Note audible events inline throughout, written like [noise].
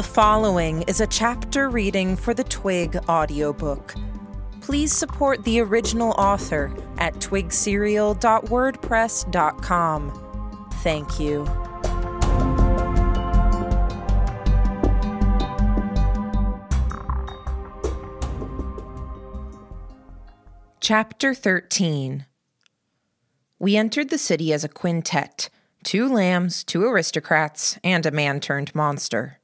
The following is a chapter reading for the Twig audiobook. Please support the original author at twigserial.wordpress.com. Thank you. Chapter 13 We entered the city as a quintet two lambs, two aristocrats, and a man turned monster.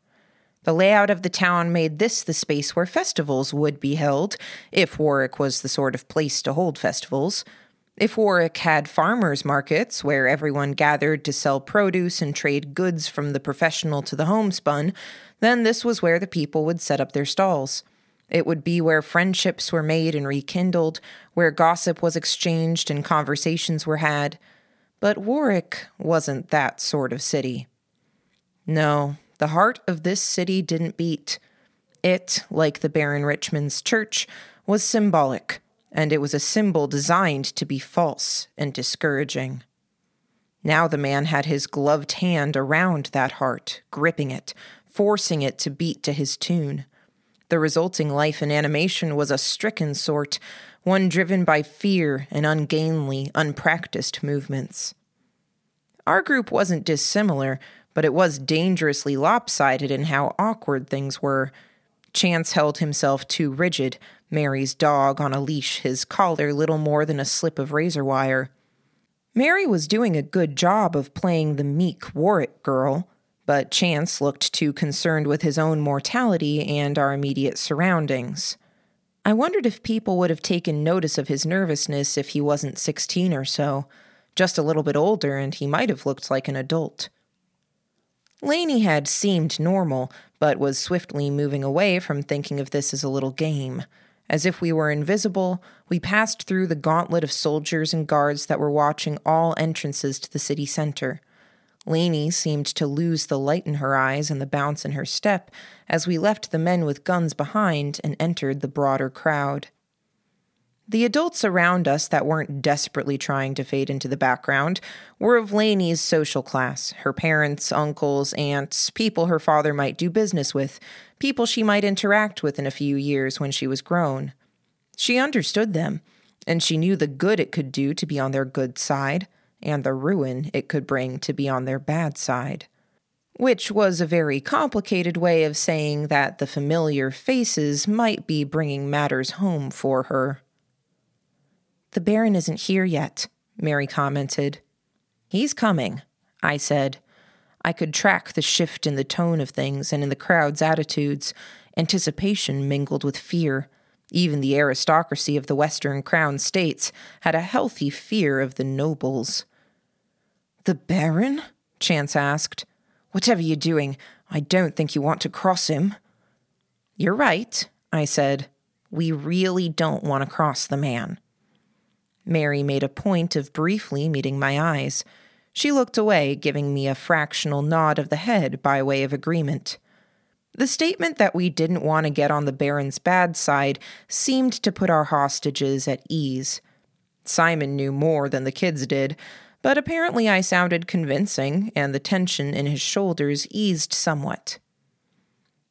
The layout of the town made this the space where festivals would be held, if Warwick was the sort of place to hold festivals. If Warwick had farmers' markets where everyone gathered to sell produce and trade goods from the professional to the homespun, then this was where the people would set up their stalls. It would be where friendships were made and rekindled, where gossip was exchanged and conversations were had. But Warwick wasn't that sort of city. No, the heart of this city didn't beat. It, like the Baron Richmond's church, was symbolic, and it was a symbol designed to be false and discouraging. Now the man had his gloved hand around that heart, gripping it, forcing it to beat to his tune. The resulting life and animation was a stricken sort, one driven by fear and ungainly, unpracticed movements. Our group wasn't dissimilar, but it was dangerously lopsided in how awkward things were. Chance held himself too rigid, Mary's dog on a leash, his collar little more than a slip of razor wire. Mary was doing a good job of playing the meek Warwick girl, but Chance looked too concerned with his own mortality and our immediate surroundings. I wondered if people would have taken notice of his nervousness if he wasn't 16 or so. Just a little bit older, and he might have looked like an adult. Laney had seemed normal, but was swiftly moving away from thinking of this as a little game. As if we were invisible, we passed through the gauntlet of soldiers and guards that were watching all entrances to the city center. Laney seemed to lose the light in her eyes and the bounce in her step as we left the men with guns behind and entered the broader crowd. The adults around us that weren't desperately trying to fade into the background were of Laney's social class her parents, uncles, aunts, people her father might do business with, people she might interact with in a few years when she was grown. She understood them, and she knew the good it could do to be on their good side, and the ruin it could bring to be on their bad side. Which was a very complicated way of saying that the familiar faces might be bringing matters home for her. The Baron isn't here yet, Mary commented. He's coming, I said. I could track the shift in the tone of things and in the crowd's attitudes, anticipation mingled with fear. Even the aristocracy of the Western Crown states had a healthy fear of the nobles. The Baron? Chance asked. Whatever you're doing, I don't think you want to cross him. You're right, I said. We really don't want to cross the man. Mary made a point of briefly meeting my eyes. She looked away, giving me a fractional nod of the head by way of agreement. The statement that we didn't want to get on the Baron's bad side seemed to put our hostages at ease. Simon knew more than the kids did, but apparently I sounded convincing, and the tension in his shoulders eased somewhat.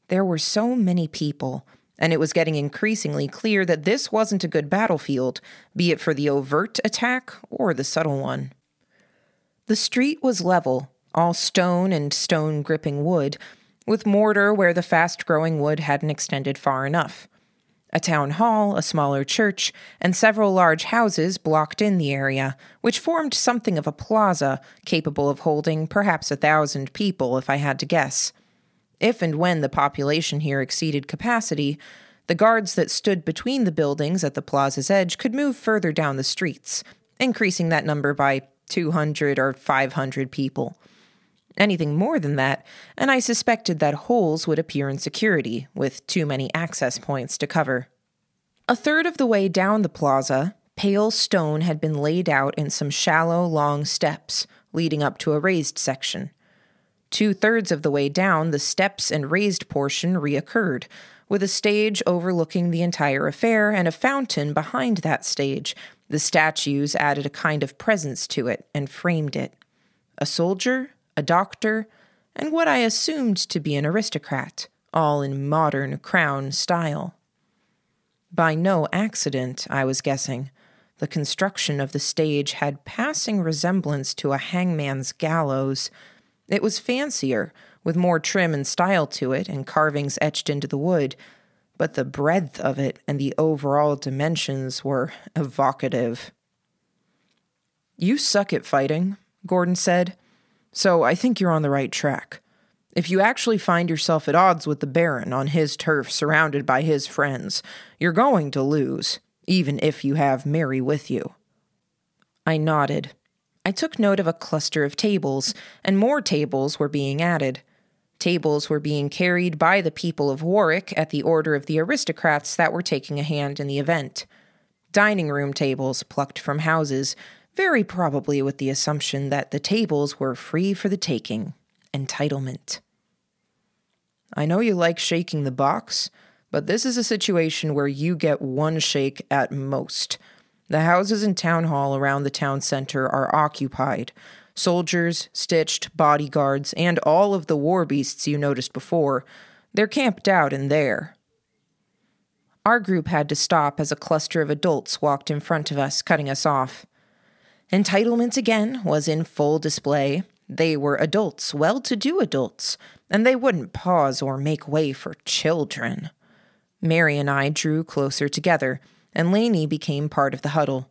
There were so many people, and it was getting increasingly clear that this wasn't a good battlefield, be it for the overt attack or the subtle one. The street was level, all stone and stone gripping wood, with mortar where the fast growing wood hadn't extended far enough. A town hall, a smaller church, and several large houses blocked in the area, which formed something of a plaza capable of holding perhaps a thousand people, if I had to guess. If and when the population here exceeded capacity, the guards that stood between the buildings at the plaza's edge could move further down the streets, increasing that number by 200 or 500 people. Anything more than that, and I suspected that holes would appear in security, with too many access points to cover. A third of the way down the plaza, pale stone had been laid out in some shallow, long steps, leading up to a raised section. Two thirds of the way down, the steps and raised portion reoccurred, with a stage overlooking the entire affair and a fountain behind that stage. The statues added a kind of presence to it and framed it. A soldier, a doctor, and what I assumed to be an aristocrat, all in modern crown style. By no accident, I was guessing, the construction of the stage had passing resemblance to a hangman's gallows. It was fancier, with more trim and style to it and carvings etched into the wood, but the breadth of it and the overall dimensions were evocative. You suck at fighting, Gordon said, so I think you're on the right track. If you actually find yourself at odds with the Baron on his turf surrounded by his friends, you're going to lose, even if you have Mary with you. I nodded. I took note of a cluster of tables, and more tables were being added. Tables were being carried by the people of Warwick at the order of the aristocrats that were taking a hand in the event. Dining room tables plucked from houses, very probably with the assumption that the tables were free for the taking. Entitlement. I know you like shaking the box, but this is a situation where you get one shake at most. The houses and Town Hall around the town center are occupied. Soldiers, stitched, bodyguards, and all of the war beasts you noticed before, they're camped out in there. Our group had to stop as a cluster of adults walked in front of us, cutting us off. Entitlement again was in full display. They were adults, well to do adults, and they wouldn't pause or make way for children. Mary and I drew closer together, and Laney became part of the huddle.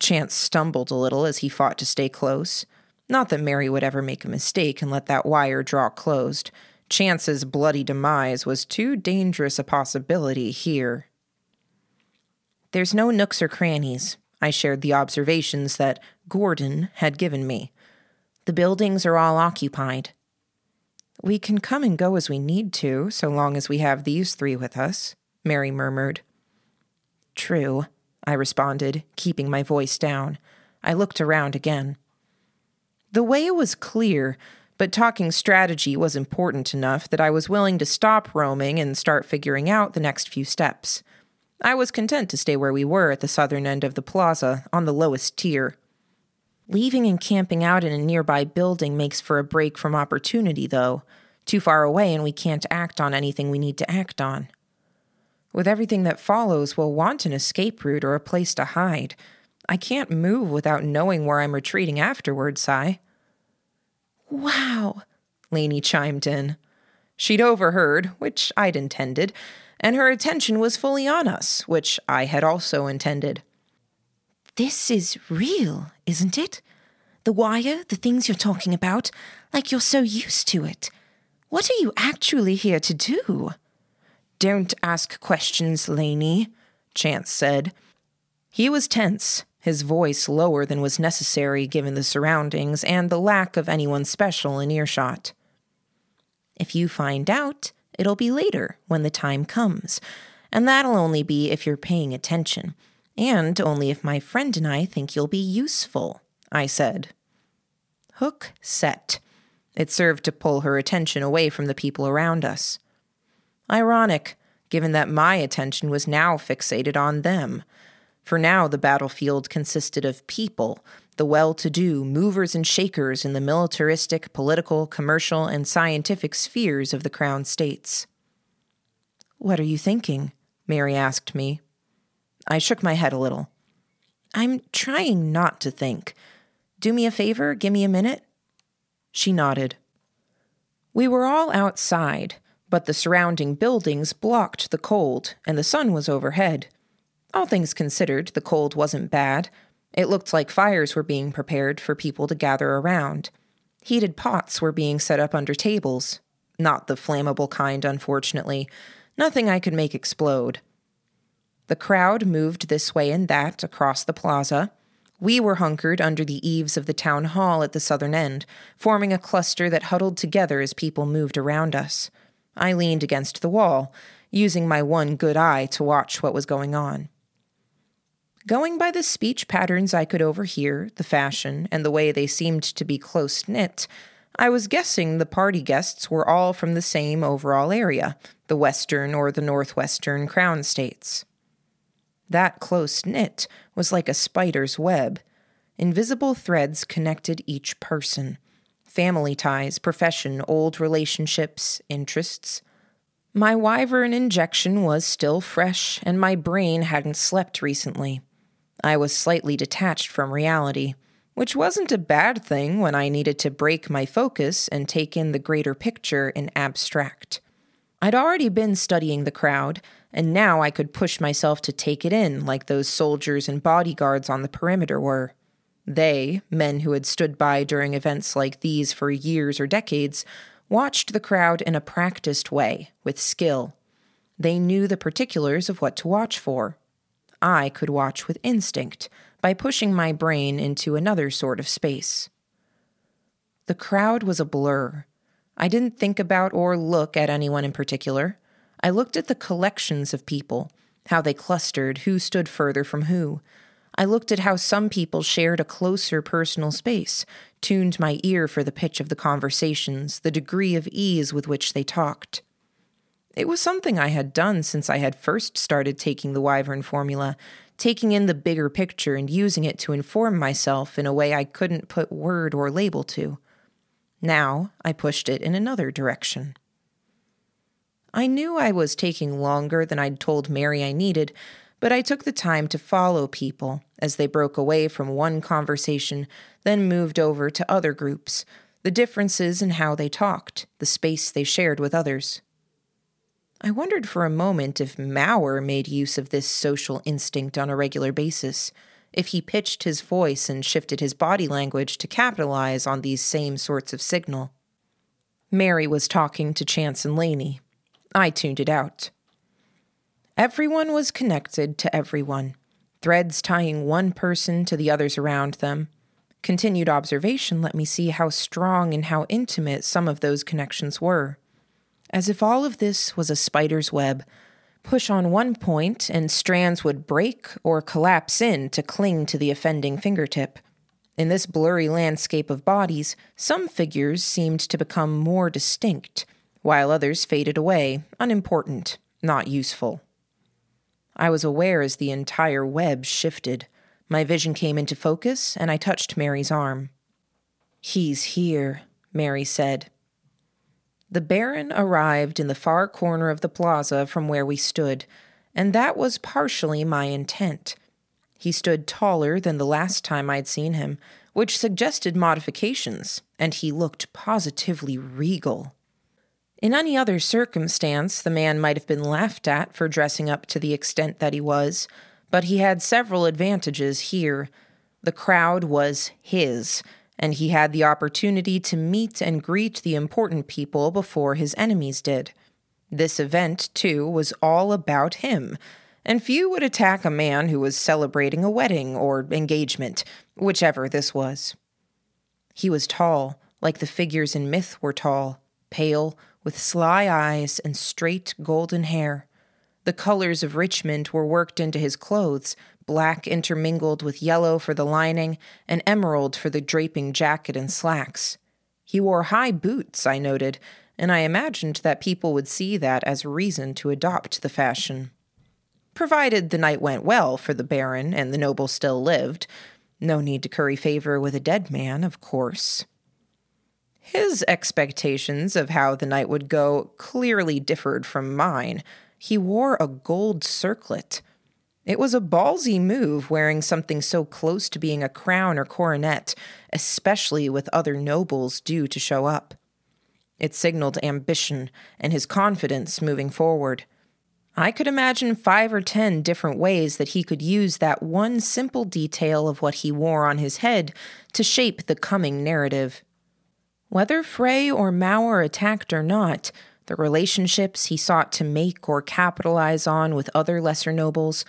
Chance stumbled a little as he fought to stay close. Not that Mary would ever make a mistake and let that wire draw closed. Chance's bloody demise was too dangerous a possibility here. There's no nooks or crannies. I shared the observations that Gordon had given me. The buildings are all occupied. We can come and go as we need to, so long as we have these three with us, Mary murmured. True, I responded, keeping my voice down. I looked around again. The way was clear, but talking strategy was important enough that I was willing to stop roaming and start figuring out the next few steps. I was content to stay where we were at the southern end of the plaza, on the lowest tier. Leaving and camping out in a nearby building makes for a break from opportunity, though. Too far away, and we can't act on anything we need to act on. With everything that follows, we'll want an escape route or a place to hide. I can't move without knowing where I'm retreating afterward, Sy. Wow, Laney chimed in. She'd overheard, which I'd intended, and her attention was fully on us, which I had also intended. This is real, isn't it? The wire, the things you're talking about, like you're so used to it. What are you actually here to do? Don't ask questions, Laney, Chance said. He was tense, his voice lower than was necessary given the surroundings and the lack of anyone special in earshot. If you find out, it'll be later when the time comes, and that'll only be if you're paying attention, and only if my friend and I think you'll be useful, I said. Hook set. It served to pull her attention away from the people around us. Ironic, given that my attention was now fixated on them. For now, the battlefield consisted of people, the well to do, movers and shakers in the militaristic, political, commercial, and scientific spheres of the Crown States. What are you thinking? Mary asked me. I shook my head a little. I'm trying not to think. Do me a favor, give me a minute. She nodded. We were all outside, but the surrounding buildings blocked the cold, and the sun was overhead. All things considered, the cold wasn't bad. It looked like fires were being prepared for people to gather around. Heated pots were being set up under tables. Not the flammable kind, unfortunately. Nothing I could make explode. The crowd moved this way and that across the plaza. We were hunkered under the eaves of the town hall at the southern end, forming a cluster that huddled together as people moved around us. I leaned against the wall, using my one good eye to watch what was going on. Going by the speech patterns I could overhear, the fashion, and the way they seemed to be close knit, I was guessing the party guests were all from the same overall area, the western or the northwestern crown states. That close knit was like a spider's web. Invisible threads connected each person family ties, profession, old relationships, interests. My wyvern injection was still fresh, and my brain hadn't slept recently. I was slightly detached from reality, which wasn't a bad thing when I needed to break my focus and take in the greater picture in abstract. I'd already been studying the crowd, and now I could push myself to take it in like those soldiers and bodyguards on the perimeter were. They, men who had stood by during events like these for years or decades, watched the crowd in a practiced way, with skill. They knew the particulars of what to watch for. I could watch with instinct by pushing my brain into another sort of space. The crowd was a blur. I didn't think about or look at anyone in particular. I looked at the collections of people, how they clustered, who stood further from who. I looked at how some people shared a closer personal space, tuned my ear for the pitch of the conversations, the degree of ease with which they talked. It was something I had done since I had first started taking the Wyvern formula, taking in the bigger picture and using it to inform myself in a way I couldn't put word or label to. Now I pushed it in another direction. I knew I was taking longer than I'd told Mary I needed, but I took the time to follow people as they broke away from one conversation, then moved over to other groups, the differences in how they talked, the space they shared with others. I wondered for a moment if Mauer made use of this social instinct on a regular basis, if he pitched his voice and shifted his body language to capitalize on these same sorts of signal. Mary was talking to Chance and Laney. I tuned it out. Everyone was connected to everyone, threads tying one person to the others around them. Continued observation let me see how strong and how intimate some of those connections were. As if all of this was a spider's web. Push on one point, and strands would break or collapse in to cling to the offending fingertip. In this blurry landscape of bodies, some figures seemed to become more distinct, while others faded away, unimportant, not useful. I was aware as the entire web shifted. My vision came into focus, and I touched Mary's arm. He's here, Mary said. The Baron arrived in the far corner of the plaza from where we stood, and that was partially my intent. He stood taller than the last time I'd seen him, which suggested modifications, and he looked positively regal. In any other circumstance, the man might have been laughed at for dressing up to the extent that he was, but he had several advantages here. The crowd was his, and he had the opportunity to meet and greet the important people before his enemies did. This event, too, was all about him, and few would attack a man who was celebrating a wedding or engagement, whichever this was. He was tall, like the figures in myth were tall, pale, with sly eyes and straight golden hair. The colors of Richmond were worked into his clothes, black intermingled with yellow for the lining and emerald for the draping jacket and slacks. He wore high boots, I noted, and I imagined that people would see that as reason to adopt the fashion. Provided the night went well for the Baron and the noble still lived. No need to curry favor with a dead man, of course. His expectations of how the night would go clearly differed from mine. He wore a gold circlet. It was a ballsy move wearing something so close to being a crown or coronet, especially with other nobles due to show up. It signaled ambition and his confidence moving forward. I could imagine five or ten different ways that he could use that one simple detail of what he wore on his head to shape the coming narrative. Whether Fray or Mauer attacked or not, the relationships he sought to make or capitalize on with other lesser nobles,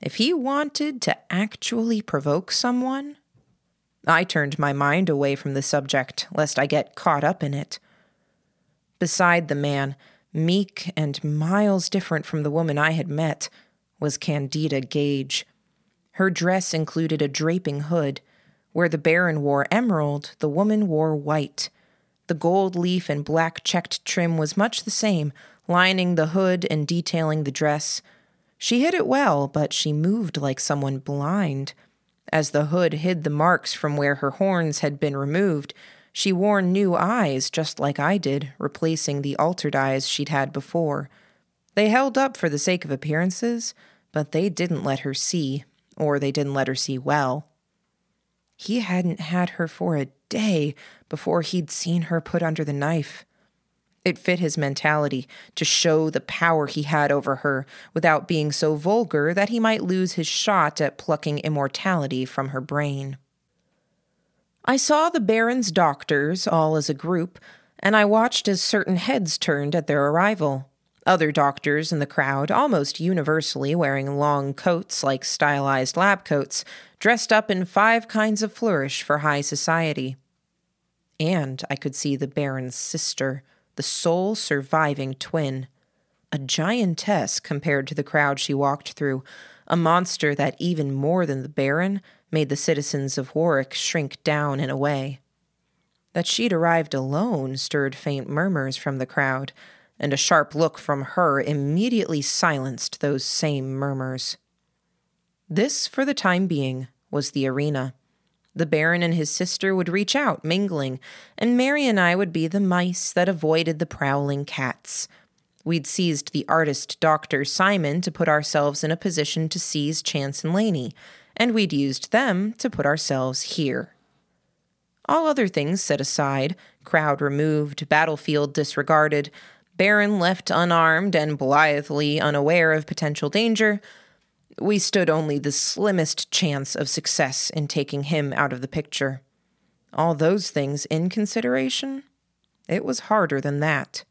if he wanted to actually provoke someone, I turned my mind away from the subject lest I get caught up in it. Beside the man, meek and miles different from the woman I had met, was Candida Gage. Her dress included a draping hood, where the Baron wore emerald, the woman wore white. The gold leaf and black checked trim was much the same, lining the hood and detailing the dress. She hid it well, but she moved like someone blind. As the hood hid the marks from where her horns had been removed, She wore new eyes, just like I did, replacing the altered eyes she'd had before. They held up for the sake of appearances, but they didn't let her see, or they didn't let her see well. He hadn't had her for a day before he'd seen her put under the knife. It fit his mentality to show the power he had over her without being so vulgar that he might lose his shot at plucking immortality from her brain. I saw the Baron's doctors all as a group, and I watched as certain heads turned at their arrival. Other doctors in the crowd, almost universally wearing long coats like stylized lab coats, dressed up in five kinds of flourish for high society. And I could see the Baron's sister the sole surviving twin. A giantess compared to the crowd she walked through, a monster that even more than the Baron made the citizens of Warwick shrink down and away. That she'd arrived alone stirred faint murmurs from the crowd, and a sharp look from her immediately silenced those same murmurs. This, for the time being, was the arena. The Baron and his sister would reach out, mingling, and Mary and I would be the mice that avoided the prowling cats. We'd seized the artist Dr. Simon to put ourselves in a position to seize Chance and Laney, and we'd used them to put ourselves here. All other things set aside, crowd removed, battlefield disregarded, Baron left unarmed and blithely unaware of potential danger, we stood only the slimmest chance of success in taking him out of the picture. All those things in consideration, it was harder than that.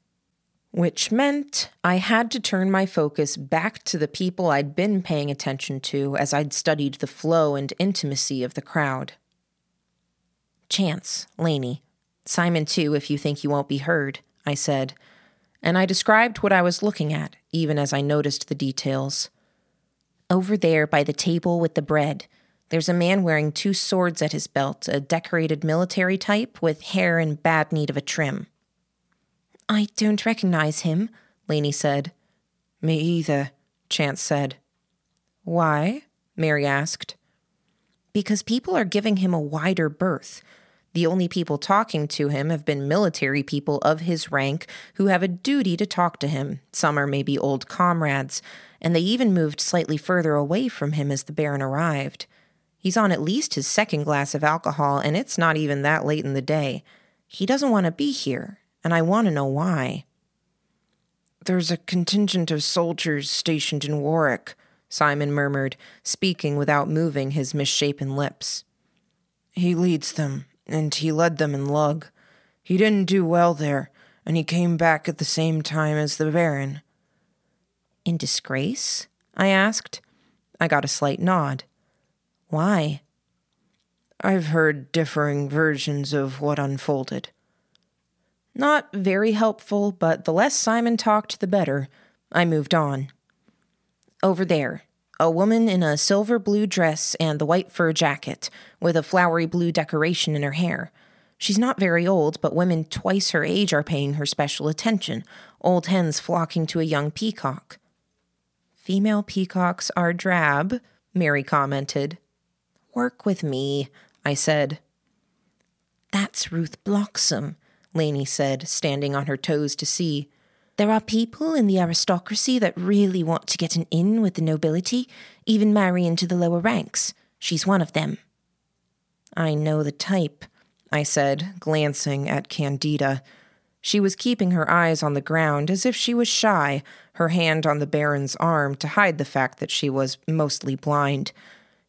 Which meant I had to turn my focus back to the people I'd been paying attention to as I'd studied the flow and intimacy of the crowd. Chance, Laney, Simon too, if you think you won't be heard, I said, and I described what I was looking at, even as I noticed the details. Over there by the table with the bread, there's a man wearing two swords at his belt, a decorated military type with hair in bad need of a trim. I don't recognize him, Laney said. Me either, Chance said. Why? Mary asked. Because people are giving him a wider berth. The only people talking to him have been military people of his rank who have a duty to talk to him. Some are maybe old comrades, and they even moved slightly further away from him as the Baron arrived. He's on at least his second glass of alcohol, and it's not even that late in the day. He doesn't want to be here, and I want to know why. There's a contingent of soldiers stationed in Warwick, Simon murmured, speaking without moving his misshapen lips. He leads them, and he led them in Lugh. He didn't do well there, and he came back at the same time as the Baron. In disgrace? I asked. I got a slight nod. Why? I've heard differing versions of what unfolded. Not very helpful, but the less Simon talked, the better. I moved on. Over there, a woman in a silver blue dress and the white fur jacket, with a flowery blue decoration in her hair. She's not very old, but women twice her age are paying her special attention, old hens flocking to a young peacock. Female peacocks are drab, Mary commented. Work with me, I said. That's Ruth Bloxham, Laney said, standing on her toes to see. There are people in the aristocracy that really want to get an in with the nobility, even marry into the lower ranks. She's one of them. I know the type, I said, glancing at Candida. She was keeping her eyes on the ground as if she was shy, her hand on the Baron's arm to hide the fact that she was mostly blind.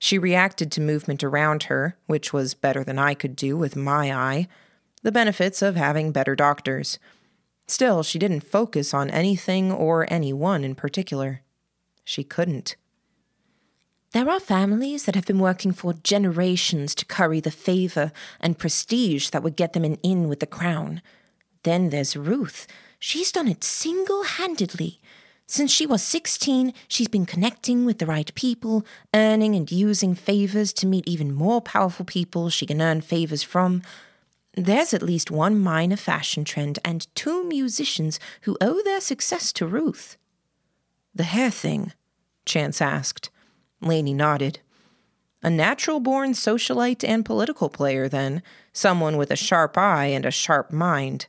She reacted to movement around her, which was better than I could do with my eye. The benefits of having better doctors. Still, she didn't focus on anything or anyone in particular. She couldn't. There are families that have been working for generations to curry the favor and prestige that would get them an in with the crown. Then there's Ruth. She's done it single handedly. Since she was 16, she's been connecting with the right people, earning and using favors to meet even more powerful people she can earn favors from. There's at least one minor fashion trend and two musicians who owe their success to Ruth. The hair thing? Chance asked. Laney nodded. A natural born socialite and political player, then, someone with a sharp eye and a sharp mind.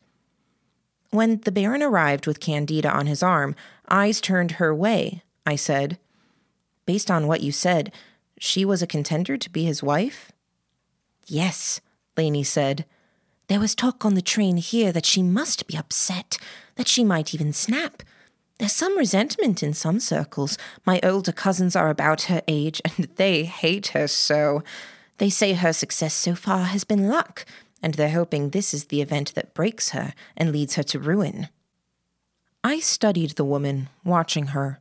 When the Baron arrived with Candida on his arm, eyes turned her way, I said. Based on what you said, she was a contender to be his wife? Yes, Laney said. There was talk on the train here that she must be upset, that she might even snap. There's some resentment in some circles. My older cousins are about her age, [laughs] and they hate her so. They say her success so far has been luck, and they're hoping this is the event that breaks her and leads her to ruin. I studied the woman, watching her.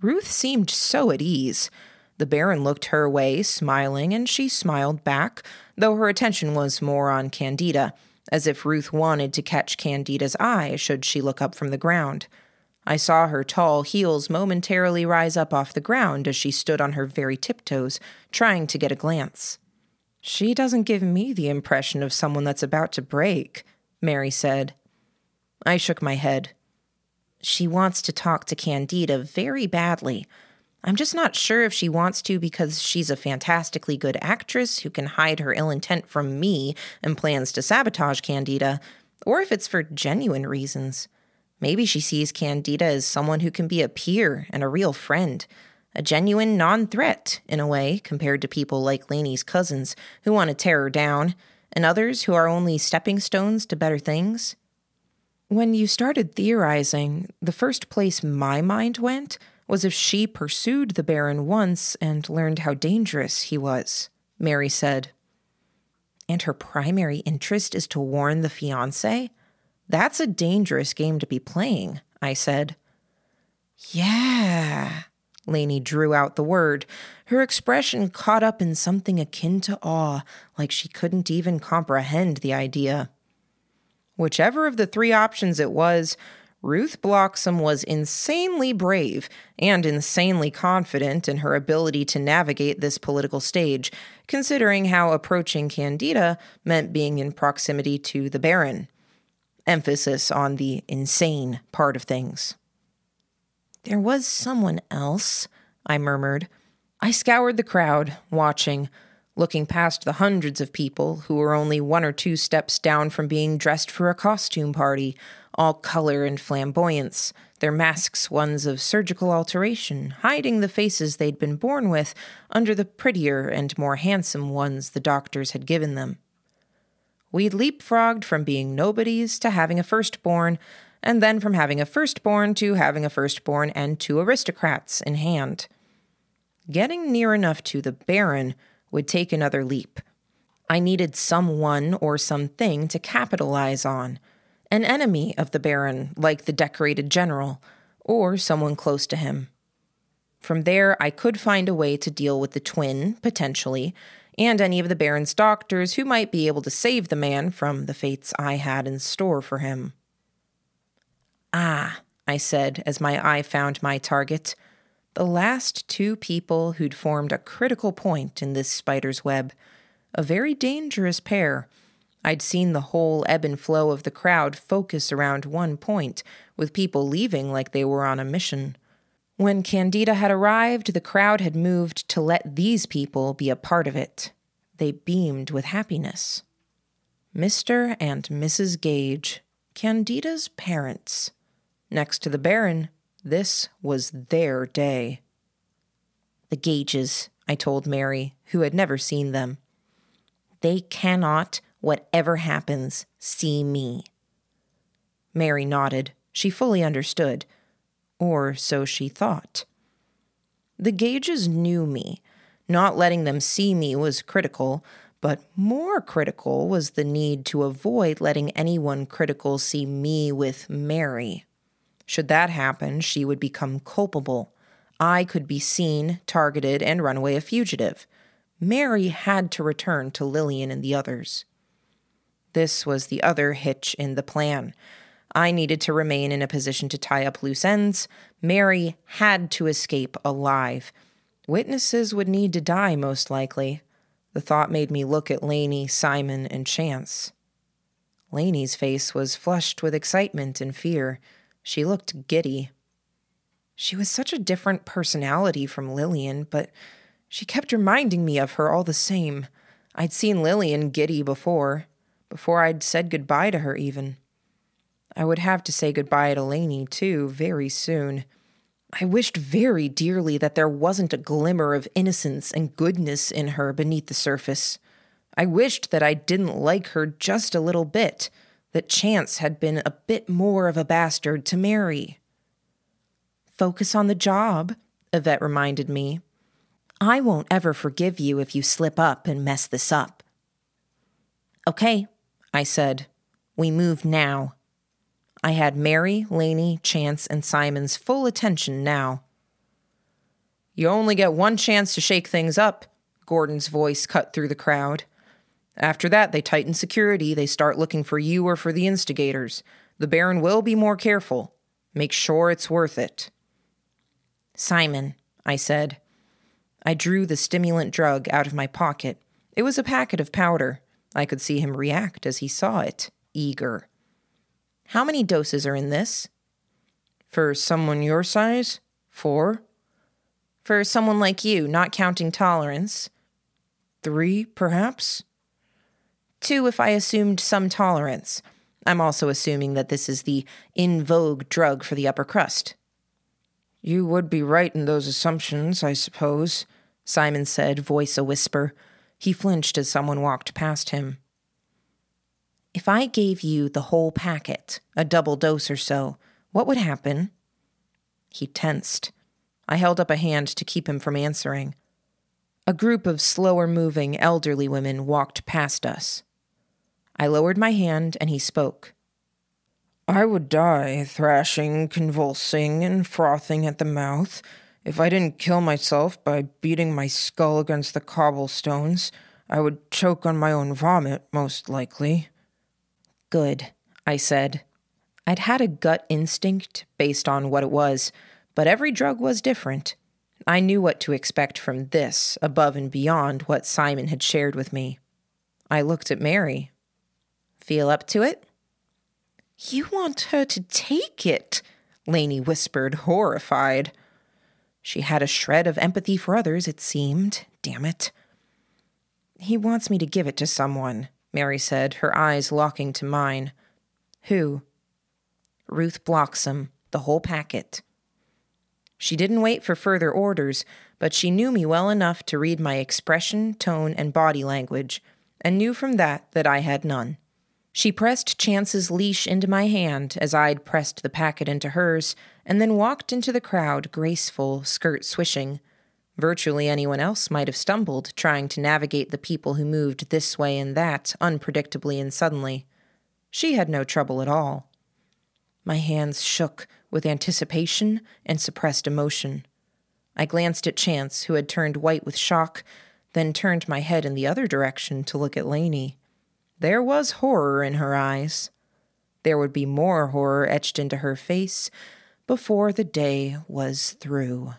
Ruth seemed so at ease. The Baron looked her way, smiling, and she smiled back, though her attention was more on Candida, as if Ruth wanted to catch Candida's eye should she look up from the ground. I saw her tall heels momentarily rise up off the ground as she stood on her very tiptoes, trying to get a glance. She doesn't give me the impression of someone that's about to break, Mary said. I shook my head. She wants to talk to Candida very badly. I'm just not sure if she wants to because she's a fantastically good actress who can hide her ill intent from me and plans to sabotage Candida, or if it's for genuine reasons. Maybe she sees Candida as someone who can be a peer and a real friend a genuine non threat, in a way, compared to people like Laney's cousins who want to tear her down, and others who are only stepping stones to better things. When you started theorizing, the first place my mind went was if she pursued the Baron once and learned how dangerous he was, Mary said. And her primary interest is to warn the fiance? That's a dangerous game to be playing, I said. Yeah, Laney drew out the word, her expression caught up in something akin to awe, like she couldn't even comprehend the idea. Whichever of the three options it was, Ruth Bloxam was insanely brave and insanely confident in her ability to navigate this political stage, considering how approaching Candida meant being in proximity to the Baron. Emphasis on the insane part of things. There was someone else, I murmured. I scoured the crowd, watching, looking past the hundreds of people who were only one or two steps down from being dressed for a costume party, all color and flamboyance, their masks ones of surgical alteration, hiding the faces they'd been born with under the prettier and more handsome ones the doctors had given them. We'd leapfrogged from being nobodies to having a firstborn, and then from having a firstborn to having a firstborn and two aristocrats in hand. Getting near enough to the Baron would take another leap. I needed someone or something to capitalize on. An enemy of the Baron, like the decorated general, or someone close to him. From there, I could find a way to deal with the twin, potentially, and any of the Baron's doctors who might be able to save the man from the fates I had in store for him. Ah, I said as my eye found my target. The last two people who'd formed a critical point in this spider's web. A very dangerous pair. I'd seen the whole ebb and flow of the crowd focus around one point, with people leaving like they were on a mission. When Candida had arrived, the crowd had moved to let these people be a part of it. They beamed with happiness. Mr. and Mrs. Gage, Candida's parents. Next to the Baron, this was their day. The Gages, I told Mary, who had never seen them. They cannot, whatever happens, see me. Mary nodded. She fully understood. Or so she thought. The Gages knew me. Not letting them see me was critical, but more critical was the need to avoid letting anyone critical see me with Mary. Should that happen, she would become culpable. I could be seen, targeted, and run away a fugitive. Mary had to return to Lillian and the others. This was the other hitch in the plan. I needed to remain in a position to tie up loose ends. Mary had to escape alive. Witnesses would need to die, most likely. The thought made me look at Laney, Simon, and Chance. Laney's face was flushed with excitement and fear. She looked giddy. She was such a different personality from Lillian, but She kept reminding me of her all the same. I'd seen Lillian giddy before, before I'd said goodbye to her, even. I would have to say goodbye to Laney, too, very soon. I wished very dearly that there wasn't a glimmer of innocence and goodness in her beneath the surface. I wished that I didn't like her just a little bit, that Chance had been a bit more of a bastard to marry. Focus on the job, Evette reminded me. I won't ever forgive you if you slip up and mess this up. Okay, I said. We move now. I had Mary, Laney, Chance, and Simon's full attention now. You only get one chance to shake things up, Gordon's voice cut through the crowd. After that, they tighten security. They start looking for you or for the instigators. The Baron will be more careful. Make sure it's worth it. Simon, I said. I drew the stimulant drug out of my pocket. It was a packet of powder. I could see him react as he saw it, eager. How many doses are in this? For someone your size? Four. For someone like you, not counting tolerance? Three, perhaps? Two, if I assumed some tolerance. I'm also assuming that this is the in vogue drug for the upper crust. You would be right in those assumptions, I suppose, Simon said, voice a whisper. He flinched as someone walked past him. If I gave you the whole packet, a double dose or so, what would happen? He tensed. I held up a hand to keep him from answering. A group of slower moving elderly women walked past us. I lowered my hand and he spoke. I would die, thrashing, convulsing, and frothing at the mouth, if I didn't kill myself by beating my skull against the cobblestones. I would choke on my own vomit, most likely. Good, I said. I'd had a gut instinct based on what it was, but every drug was different. I knew what to expect from this, above and beyond what Simon had shared with me. I looked at Mary. Feel up to it? You want her to take it, Laney whispered, horrified. She had a shred of empathy for others, it seemed. Damn it. He wants me to give it to someone, Mary said, her eyes locking to mine. Who? Ruth Bloxam, the whole packet. She didn't wait for further orders, but she knew me well enough to read my expression, tone, and body language, and knew from that that I had none. She pressed Chance's leash into my hand as I'd pressed the packet into hers, and then walked into the crowd, graceful, skirt swishing. Virtually anyone else might have stumbled trying to navigate the people who moved this way and that unpredictably and suddenly. She had no trouble at all. My hands shook with anticipation and suppressed emotion. I glanced at Chance, who had turned white with shock, then turned my head in the other direction to look at Laney. There was horror in her eyes. There would be more horror etched into her face before the day was through.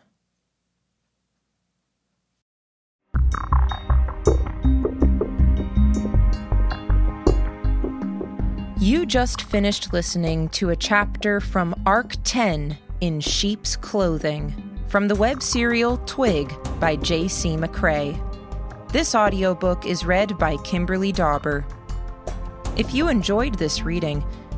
You just finished listening to a chapter from Arc 10 in Sheep's Clothing from the web serial Twig by J.C. McCrae. This audiobook is read by Kimberly Dauber. If you enjoyed this reading,